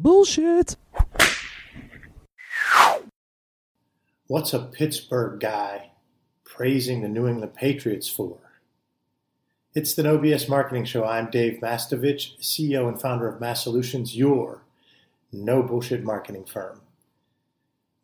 Bullshit. What's a Pittsburgh guy praising the New England Patriots for? It's the No Marketing Show. I'm Dave Mastovich, CEO and founder of MASSolutions, your no bullshit marketing firm.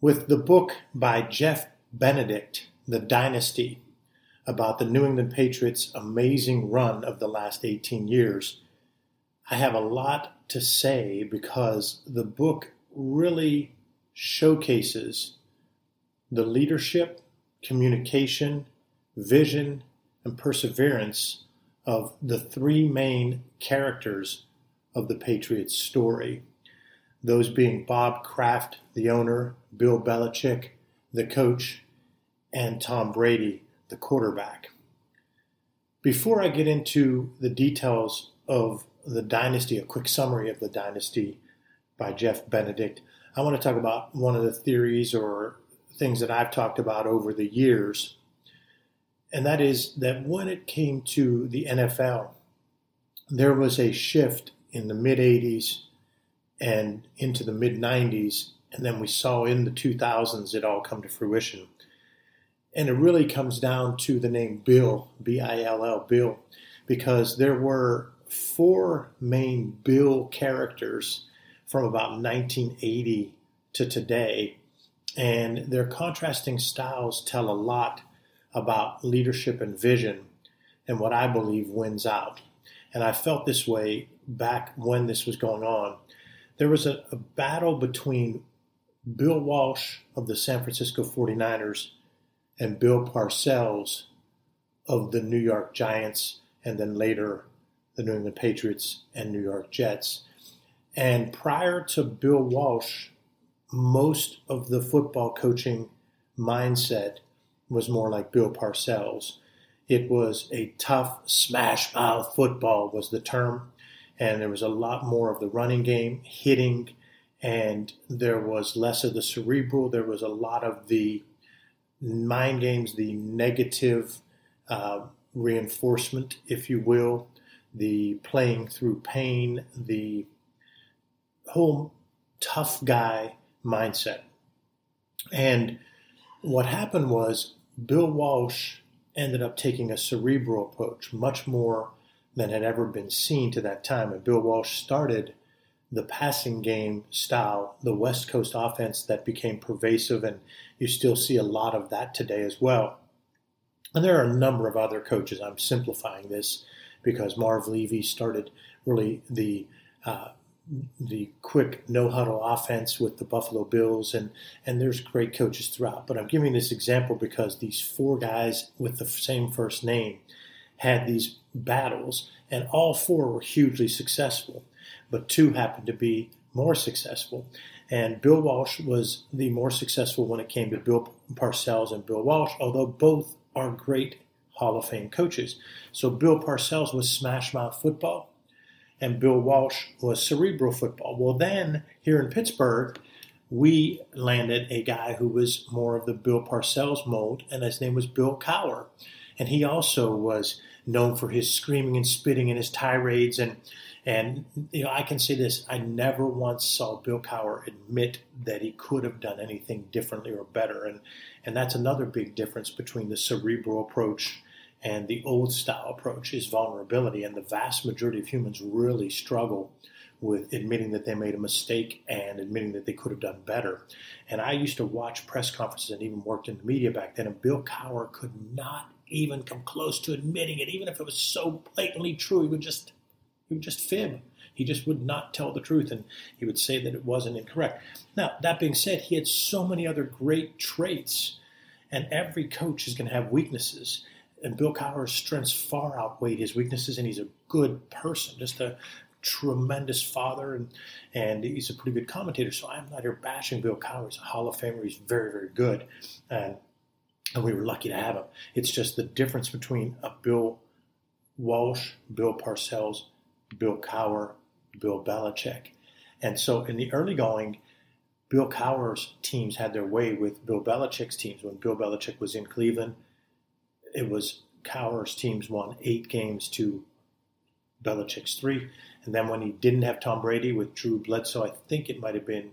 With the book by Jeff Benedict, The Dynasty, about the New England Patriots' amazing run of the last 18 years, I have a lot to say because the book really showcases the leadership, communication, vision, and perseverance of the three main characters of the Patriots story. Those being Bob Kraft, the owner, Bill Belichick, the coach, and Tom Brady, the quarterback. Before I get into the details of the dynasty, a quick summary of the dynasty by Jeff Benedict, I want to talk about one of the theories or things that I've talked about over the years. And that is that when it came to the NFL, there was a shift in the mid 80s and into the mid 90s. And then we saw in the 2000s it all come to fruition. And it really comes down to the name Bill, B I L L, Bill, because there were four main Bill characters from about 1980 to today. And their contrasting styles tell a lot about leadership and vision and what I believe wins out. And I felt this way back when this was going on. There was a, a battle between Bill Walsh of the San Francisco 49ers and Bill Parcells of the New York Giants, and then later the New England Patriots and New York Jets. And prior to Bill Walsh, most of the football coaching mindset was more like Bill Parcells. It was a tough, smash mouth football was the term, and there was a lot more of the running game, hitting, and there was less of the cerebral. There was a lot of the mind games, the negative uh, reinforcement, if you will, the playing through pain, the whole tough guy mindset. And what happened was Bill Walsh ended up taking a cerebral approach, much more than had ever been seen to that time. And Bill Walsh started the passing game style, the West Coast offense that became pervasive, and you still see a lot of that today as well. And there are a number of other coaches. I'm simplifying this because Marv Levy started really the uh, the quick no huddle offense with the Buffalo Bills, and and there's great coaches throughout. But I'm giving this example because these four guys with the same first name had these battles, and all four were hugely successful but two happened to be more successful. And Bill Walsh was the more successful when it came to Bill Parcells and Bill Walsh, although both are great Hall of Fame coaches. So Bill Parcells was smash mouth football, and Bill Walsh was cerebral football. Well, then here in Pittsburgh, we landed a guy who was more of the Bill Parcells mold, and his name was Bill Cowher. And he also was known for his screaming and spitting and his tirades and and you know, I can say this: I never once saw Bill Cowher admit that he could have done anything differently or better, and and that's another big difference between the cerebral approach and the old style approach is vulnerability. And the vast majority of humans really struggle with admitting that they made a mistake and admitting that they could have done better. And I used to watch press conferences and even worked in the media back then, and Bill Cowher could not even come close to admitting it, even if it was so blatantly true. He would just he would just fib. He just would not tell the truth and he would say that it wasn't incorrect. Now, that being said, he had so many other great traits, and every coach is going to have weaknesses. And Bill Cowher's strengths far outweighed his weaknesses, and he's a good person, just a tremendous father, and, and he's a pretty good commentator. So I'm not here bashing Bill Cowher. He's a Hall of Famer. He's very, very good. And, and we were lucky to have him. It's just the difference between a Bill Walsh, Bill Parcells, Bill Cowher, Bill Belichick. And so in the early going, Bill Cowher's teams had their way with Bill Belichick's teams. When Bill Belichick was in Cleveland, it was Cowher's teams won eight games to Belichick's three. And then when he didn't have Tom Brady with Drew Bledsoe, I think it might have been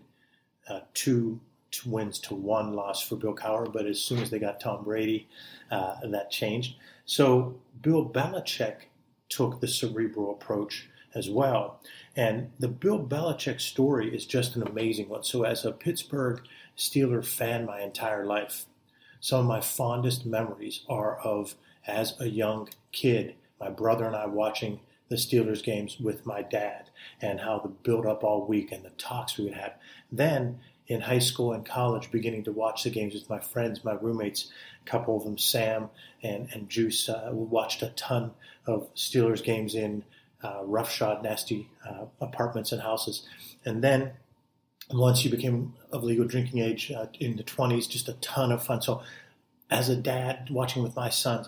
uh, two, wins to one loss for Bill Cowher. But as soon as they got Tom Brady, uh, that changed. So Bill Belichick took the cerebral approach as well. And the Bill Belichick story is just an amazing one. So, as a Pittsburgh Steeler fan my entire life, some of my fondest memories are of as a young kid, my brother and I watching the Steelers games with my dad and how the build up all week and the talks we would have. Then in high school and college, beginning to watch the games with my friends, my roommates, a couple of them, Sam and, and Juice. Uh, watched a ton of Steelers games in uh, roughshod, nasty uh, apartments and houses. And then once you became of legal drinking age uh, in the 20s, just a ton of fun. So as a dad watching with my sons,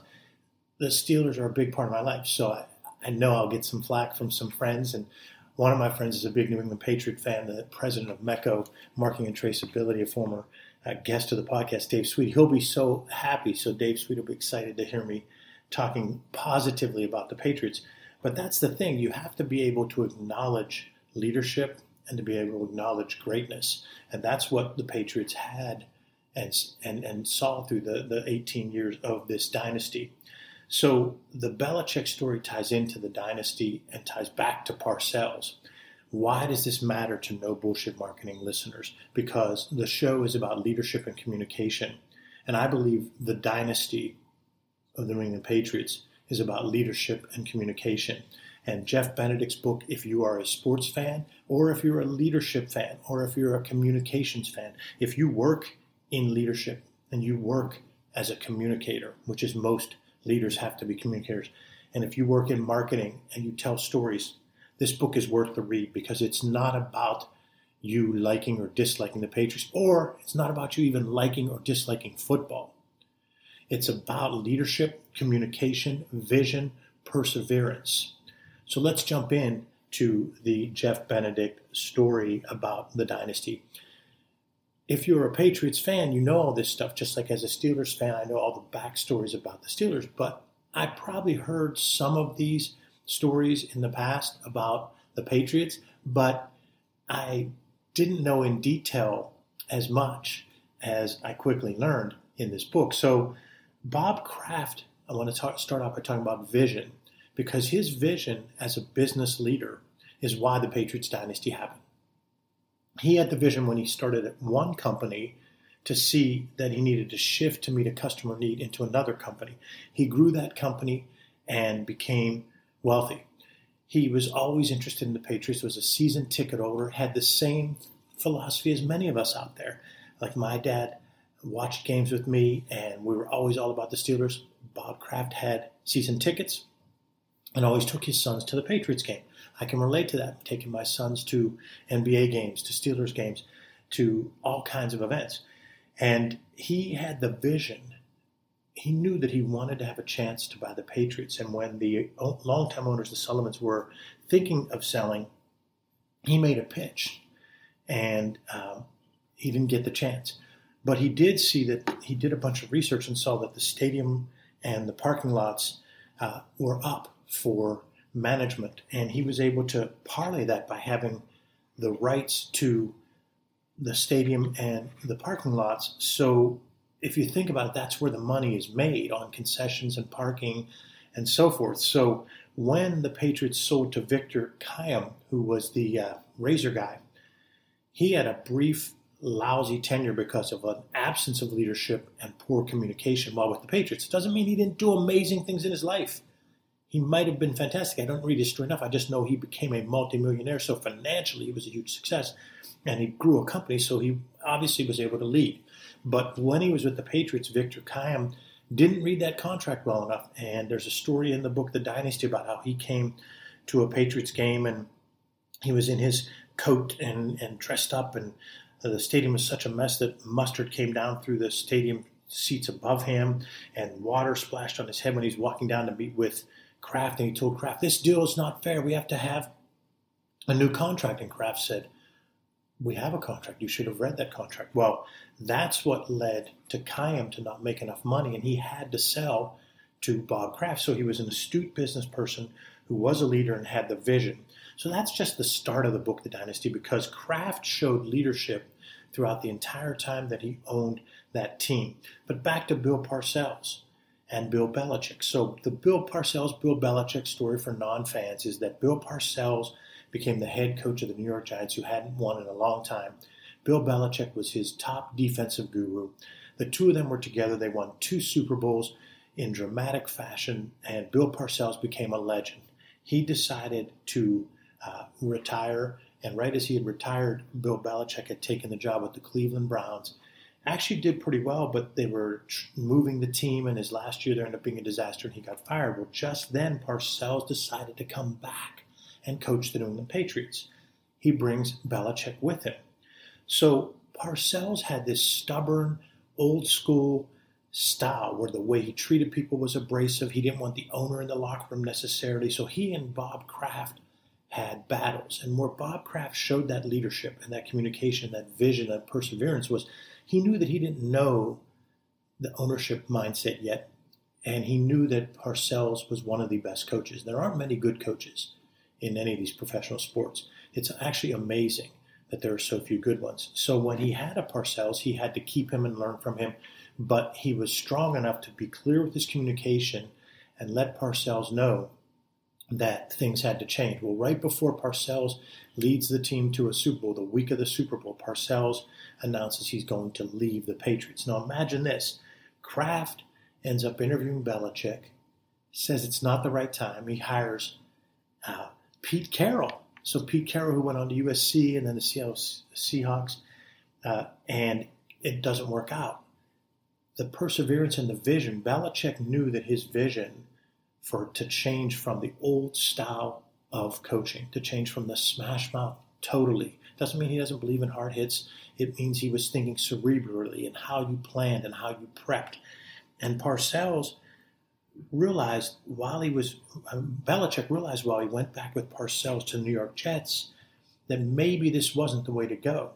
the Steelers are a big part of my life. So I, I know I'll get some flack from some friends. And one of my friends is a big New England Patriot fan, the president of MECCO Marking and Traceability, a former uh, guest of the podcast, Dave Sweet. He'll be so happy. So Dave Sweet will be excited to hear me talking positively about the Patriots. But that's the thing. You have to be able to acknowledge leadership and to be able to acknowledge greatness. And that's what the Patriots had and, and, and saw through the, the 18 years of this dynasty. So the Belichick story ties into the dynasty and ties back to Parcells. Why does this matter to no bullshit marketing listeners? Because the show is about leadership and communication. And I believe the dynasty of the New England Patriots is about leadership and communication. And Jeff Benedict's book, if you are a sports fan, or if you're a leadership fan, or if you're a communications fan, if you work in leadership and you work as a communicator, which is most leaders have to be communicators. And if you work in marketing and you tell stories, this book is worth the read because it's not about you liking or disliking the Patriots, or it's not about you even liking or disliking football. It's about leadership, communication, vision, perseverance. So let's jump in to the Jeff Benedict story about the dynasty if you're a Patriots fan, you know all this stuff. Just like as a Steelers fan, I know all the backstories about the Steelers. But I probably heard some of these stories in the past about the Patriots, but I didn't know in detail as much as I quickly learned in this book. So, Bob Kraft, I want to talk, start off by talking about vision because his vision as a business leader is why the Patriots dynasty happened he had the vision when he started at one company to see that he needed to shift to meet a customer need into another company. He grew that company and became wealthy. He was always interested in the Patriots, was a season ticket holder, had the same philosophy as many of us out there. Like my dad watched games with me, and we were always all about the Steelers. Bob Kraft had season tickets and always took his sons to the Patriots game. I can relate to that, taking my sons to NBA games, to Steelers games, to all kinds of events. And he had the vision. He knew that he wanted to have a chance to buy the Patriots. And when the longtime owners, the Sullivans, were thinking of selling, he made a pitch. And um, he didn't get the chance. But he did see that he did a bunch of research and saw that the stadium and the parking lots uh, were up for management. And he was able to parlay that by having the rights to the stadium and the parking lots. So if you think about it, that's where the money is made on concessions and parking and so forth. So when the Patriots sold to Victor Kiam, who was the uh, razor guy, he had a brief, lousy tenure because of an absence of leadership and poor communication while with the Patriots. It doesn't mean he didn't do amazing things in his life he might have been fantastic. I don't read his story enough. I just know he became a multimillionaire. So financially, he was a huge success. And he grew a company, so he obviously was able to lead. But when he was with the Patriots, Victor Kiam didn't read that contract well enough. And there's a story in the book, The Dynasty, about how he came to a Patriots game and he was in his coat and, and dressed up. And the stadium was such a mess that mustard came down through the stadium seats above him and water splashed on his head when he's walking down to meet with Kraft and he told Kraft, this deal is not fair. We have to have a new contract. And Kraft said, we have a contract. You should have read that contract. Well, that's what led to Kiam to not make enough money, and he had to sell to Bob Kraft. So he was an astute business person who was a leader and had the vision. So that's just the start of the book, The Dynasty, because Kraft showed leadership throughout the entire time that he owned that team. But back to Bill Parcells and Bill Belichick. So the Bill Parcells, Bill Belichick story for non-fans is that Bill Parcells became the head coach of the New York Giants, who hadn't won in a long time. Bill Belichick was his top defensive guru. The two of them were together. They won two Super Bowls in dramatic fashion, and Bill Parcells became a legend. He decided to uh, retire, and right as he had retired, Bill Belichick had taken the job with the Cleveland Browns. Actually, did pretty well, but they were moving the team, and his last year there ended up being a disaster, and he got fired. Well, just then, Parcells decided to come back and coach the New England Patriots. He brings Belichick with him. So Parcells had this stubborn, old school style where the way he treated people was abrasive. He didn't want the owner in the locker room necessarily. So he and Bob Kraft had battles. And where Bob Kraft showed that leadership and that communication, that vision, that perseverance was he knew that he didn't know the ownership mindset yet. And he knew that Parcells was one of the best coaches. There aren't many good coaches in any of these professional sports. It's actually amazing that there are so few good ones. So when he had a Parcells, he had to keep him and learn from him but he was strong enough to be clear with his communication and let Parcells know that things had to change. Well, right before Parcells leads the team to a Super Bowl, the week of the Super Bowl, Parcells announces he's going to leave the Patriots. Now imagine this Kraft ends up interviewing Belichick, says it's not the right time. He hires uh, Pete Carroll. So Pete Carroll, who went on to USC and then the Seattle Seahawks, uh, and it doesn't work out the perseverance and the vision, Belichick knew that his vision for to change from the old style of coaching, to change from the smash mouth totally. Doesn't mean he doesn't believe in hard hits. It means he was thinking cerebrally and how you planned and how you prepped. And Parcells realized while he was, um, Belichick realized while he went back with Parcells to the New York Jets that maybe this wasn't the way to go.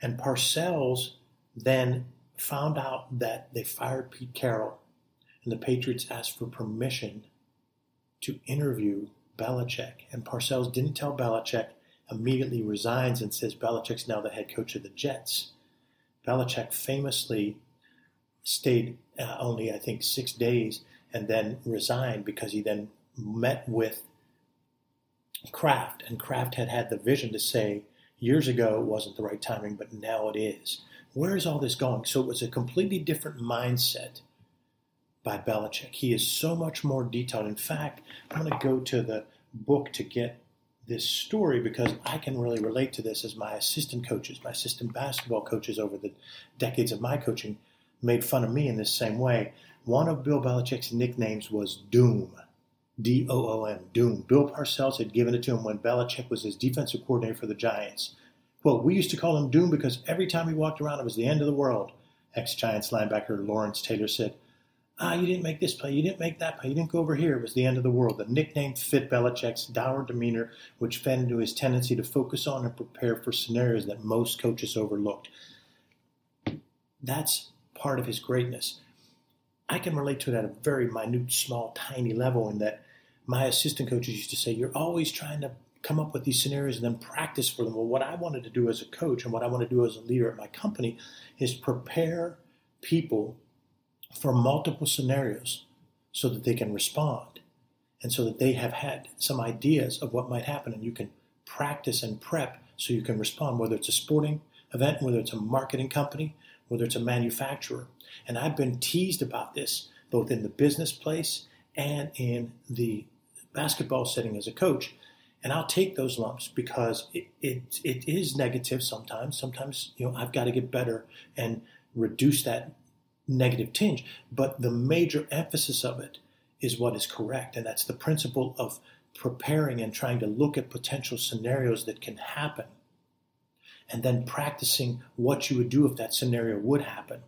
And Parcells then found out that they fired Pete Carroll, and the Patriots asked for permission to interview Belichick. And Parcells didn't tell Belichick, immediately resigns and says Belichick's now the head coach of the Jets. Belichick famously stayed uh, only, I think, six days and then resigned because he then met with Kraft. And Kraft had had the vision to say, years ago it wasn't the right timing, but now it is where is all this going? So it was a completely different mindset by Belichick. He is so much more detailed. In fact, I'm going to go to the book to get this story because I can really relate to this as my assistant coaches, my assistant basketball coaches over the decades of my coaching made fun of me in this same way. One of Bill Belichick's nicknames was Doom. D O O M, Doom. Bill Parcells had given it to him when Belichick was his defensive coordinator for the Giants. Quote, we used to call him Doom because every time he walked around, it was the end of the world. Ex Giants linebacker Lawrence Taylor said, Ah, you didn't make this play, you didn't make that play, you didn't go over here. It was the end of the world. The nickname fit Belichick's dour demeanor, which fed into his tendency to focus on and prepare for scenarios that most coaches overlooked. That's part of his greatness. I can relate to it at a very minute, small, tiny level in that my assistant coaches used to say, You're always trying to come up with these scenarios and then practice for them. Well, what I wanted to do as a coach and what I want to do as a leader at my company is prepare people for multiple scenarios so that they can respond and so that they have had some ideas of what might happen and you can practice and prep so you can respond, whether it's a sporting event, whether it's a marketing company, whether it's a manufacturer. And I've been teased about this both in the business place and in the basketball setting as a coach and I'll take those lumps because it, it, it is negative sometimes. Sometimes, you know, I've got to get better and reduce that negative tinge. But the major emphasis of it is what is correct. And that's the principle of preparing and trying to look at potential scenarios that can happen. And then practicing what you would do if that scenario would happen.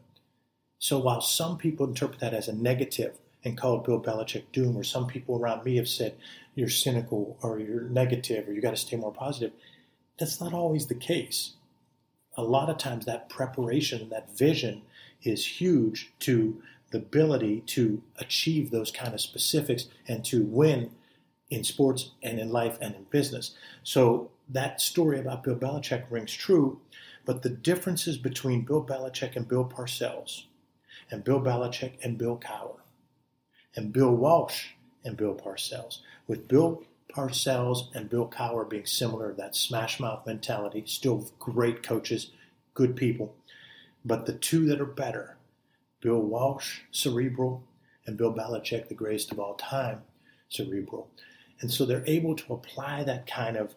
So while some people interpret that as a negative and call it Bill Belichick doom, or some people around me have said, you're cynical or you're negative or you got to stay more positive. That's not always the case. A lot of times, that preparation, that vision is huge to the ability to achieve those kind of specifics and to win in sports and in life and in business. So that story about Bill Belichick rings true, but the differences between Bill Belichick and Bill Parcells, and Bill Belichick and Bill Cowher, and Bill Walsh and Bill Parcells, with Bill Parcells and Bill Cowher being similar, that smash mouth mentality, still great coaches, good people. But the two that are better, Bill Walsh, cerebral, and Bill Belichick, the greatest of all time, cerebral. And so they're able to apply that kind of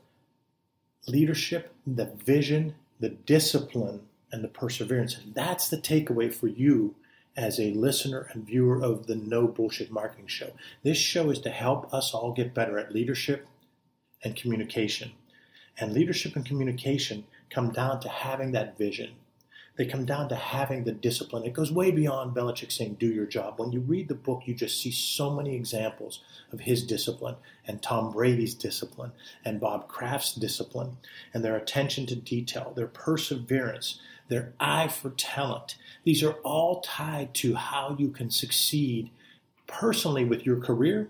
leadership, the vision, the discipline, and the perseverance. And that's the takeaway for you as a listener and viewer of the No Bullshit Marketing Show. This show is to help us all get better at leadership and communication. And leadership and communication come down to having that vision, they come down to having the discipline. It goes way beyond Belichick saying, do your job. When you read the book, you just see so many examples of his discipline and Tom Brady's discipline and Bob Kraft's discipline and their attention to detail, their perseverance, their eye for talent. These are all tied to how you can succeed personally with your career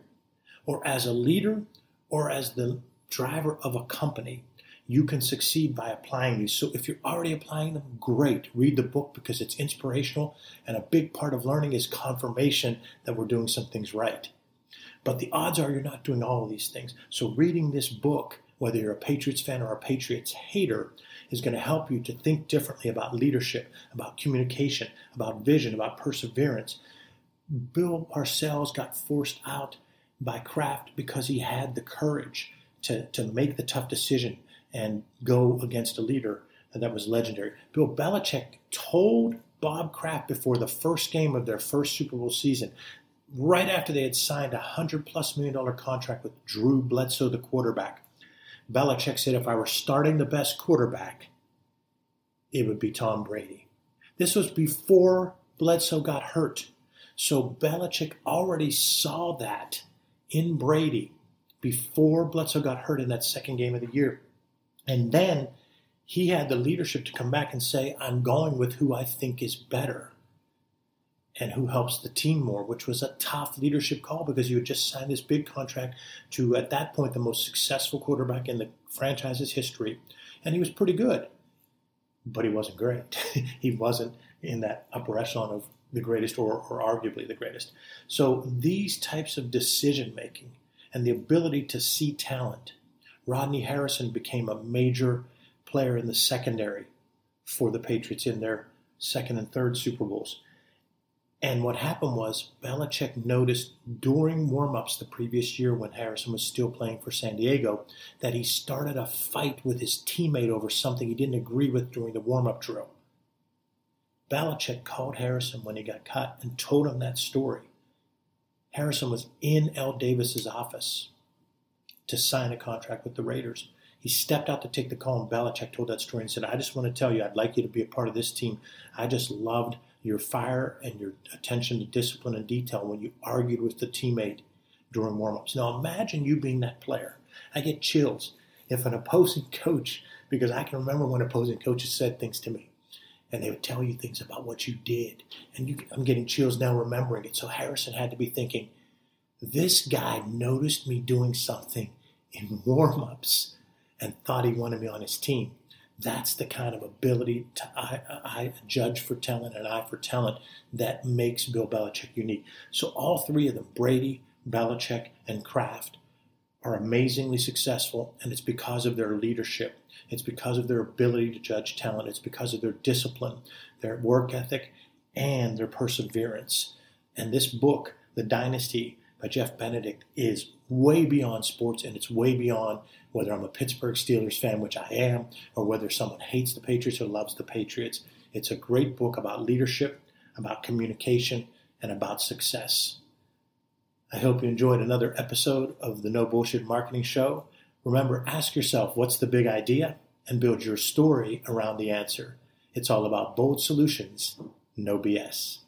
or as a leader or as the driver of a company you can succeed by applying these. So if you're already applying them, great. Read the book because it's inspirational, and a big part of learning is confirmation that we're doing some things right. But the odds are you're not doing all of these things. So reading this book, whether you're a Patriots fan or a Patriots hater, is going to help you to think differently about leadership, about communication, about vision, about perseverance. Bill Parcells got forced out by Kraft because he had the courage to, to make the tough decision and go against a leader that was legendary. Bill Belichick told Bob Kraft before the first game of their first Super Bowl season, right after they had signed a hundred plus million dollar contract with Drew Bledsoe, the quarterback. Belichick said, if I were starting the best quarterback, it would be Tom Brady. This was before Bledsoe got hurt. So Belichick already saw that in Brady before Bledsoe got hurt in that second game of the year. And then he had the leadership to come back and say, I'm going with who I think is better and who helps the team more, which was a tough leadership call because you had just signed this big contract to, at that point, the most successful quarterback in the franchise's history. And he was pretty good, but he wasn't great. he wasn't in that upper echelon of the greatest or, or arguably the greatest. So these types of decision making and the ability to see talent Rodney Harrison became a major player in the secondary for the Patriots in their second and third Super Bowls. And what happened was Belichick noticed during warm-ups the previous year when Harrison was still playing for San Diego that he started a fight with his teammate over something he didn't agree with during the warm-up drill. Belichick called Harrison when he got cut and told him that story. Harrison was in Al Davis's office to sign a contract with the Raiders. He stepped out to take the call, and Belichick told that story and said, I just want to tell you, I'd like you to be a part of this team. I just loved your fire and your attention to discipline and detail when you argued with the teammate during warmups. Now imagine you being that player. I get chills if an opposing coach, because I can remember when opposing coaches said things to me, and they would tell you things about what you did. And you, I'm getting chills now remembering it. So Harrison had to be thinking, this guy noticed me doing something in warm ups and thought he wanted me on his team. That's the kind of ability to I, I judge for talent and eye for talent that makes Bill Belichick unique. So all three of them, Brady, Belichick, and Kraft, are amazingly successful, and it's because of their leadership. It's because of their ability to judge talent. It's because of their discipline, their work ethic, and their perseverance. And this book, The Dynasty, by Jeff Benedict is way beyond sports and it's way beyond whether I'm a Pittsburgh Steelers fan, which I am, or whether someone hates the Patriots or loves the Patriots. It's a great book about leadership, about communication, and about success. I hope you enjoyed another episode of the No Bullshit Marketing Show. Remember, ask yourself what's the big idea and build your story around the answer. It's all about bold solutions, no BS.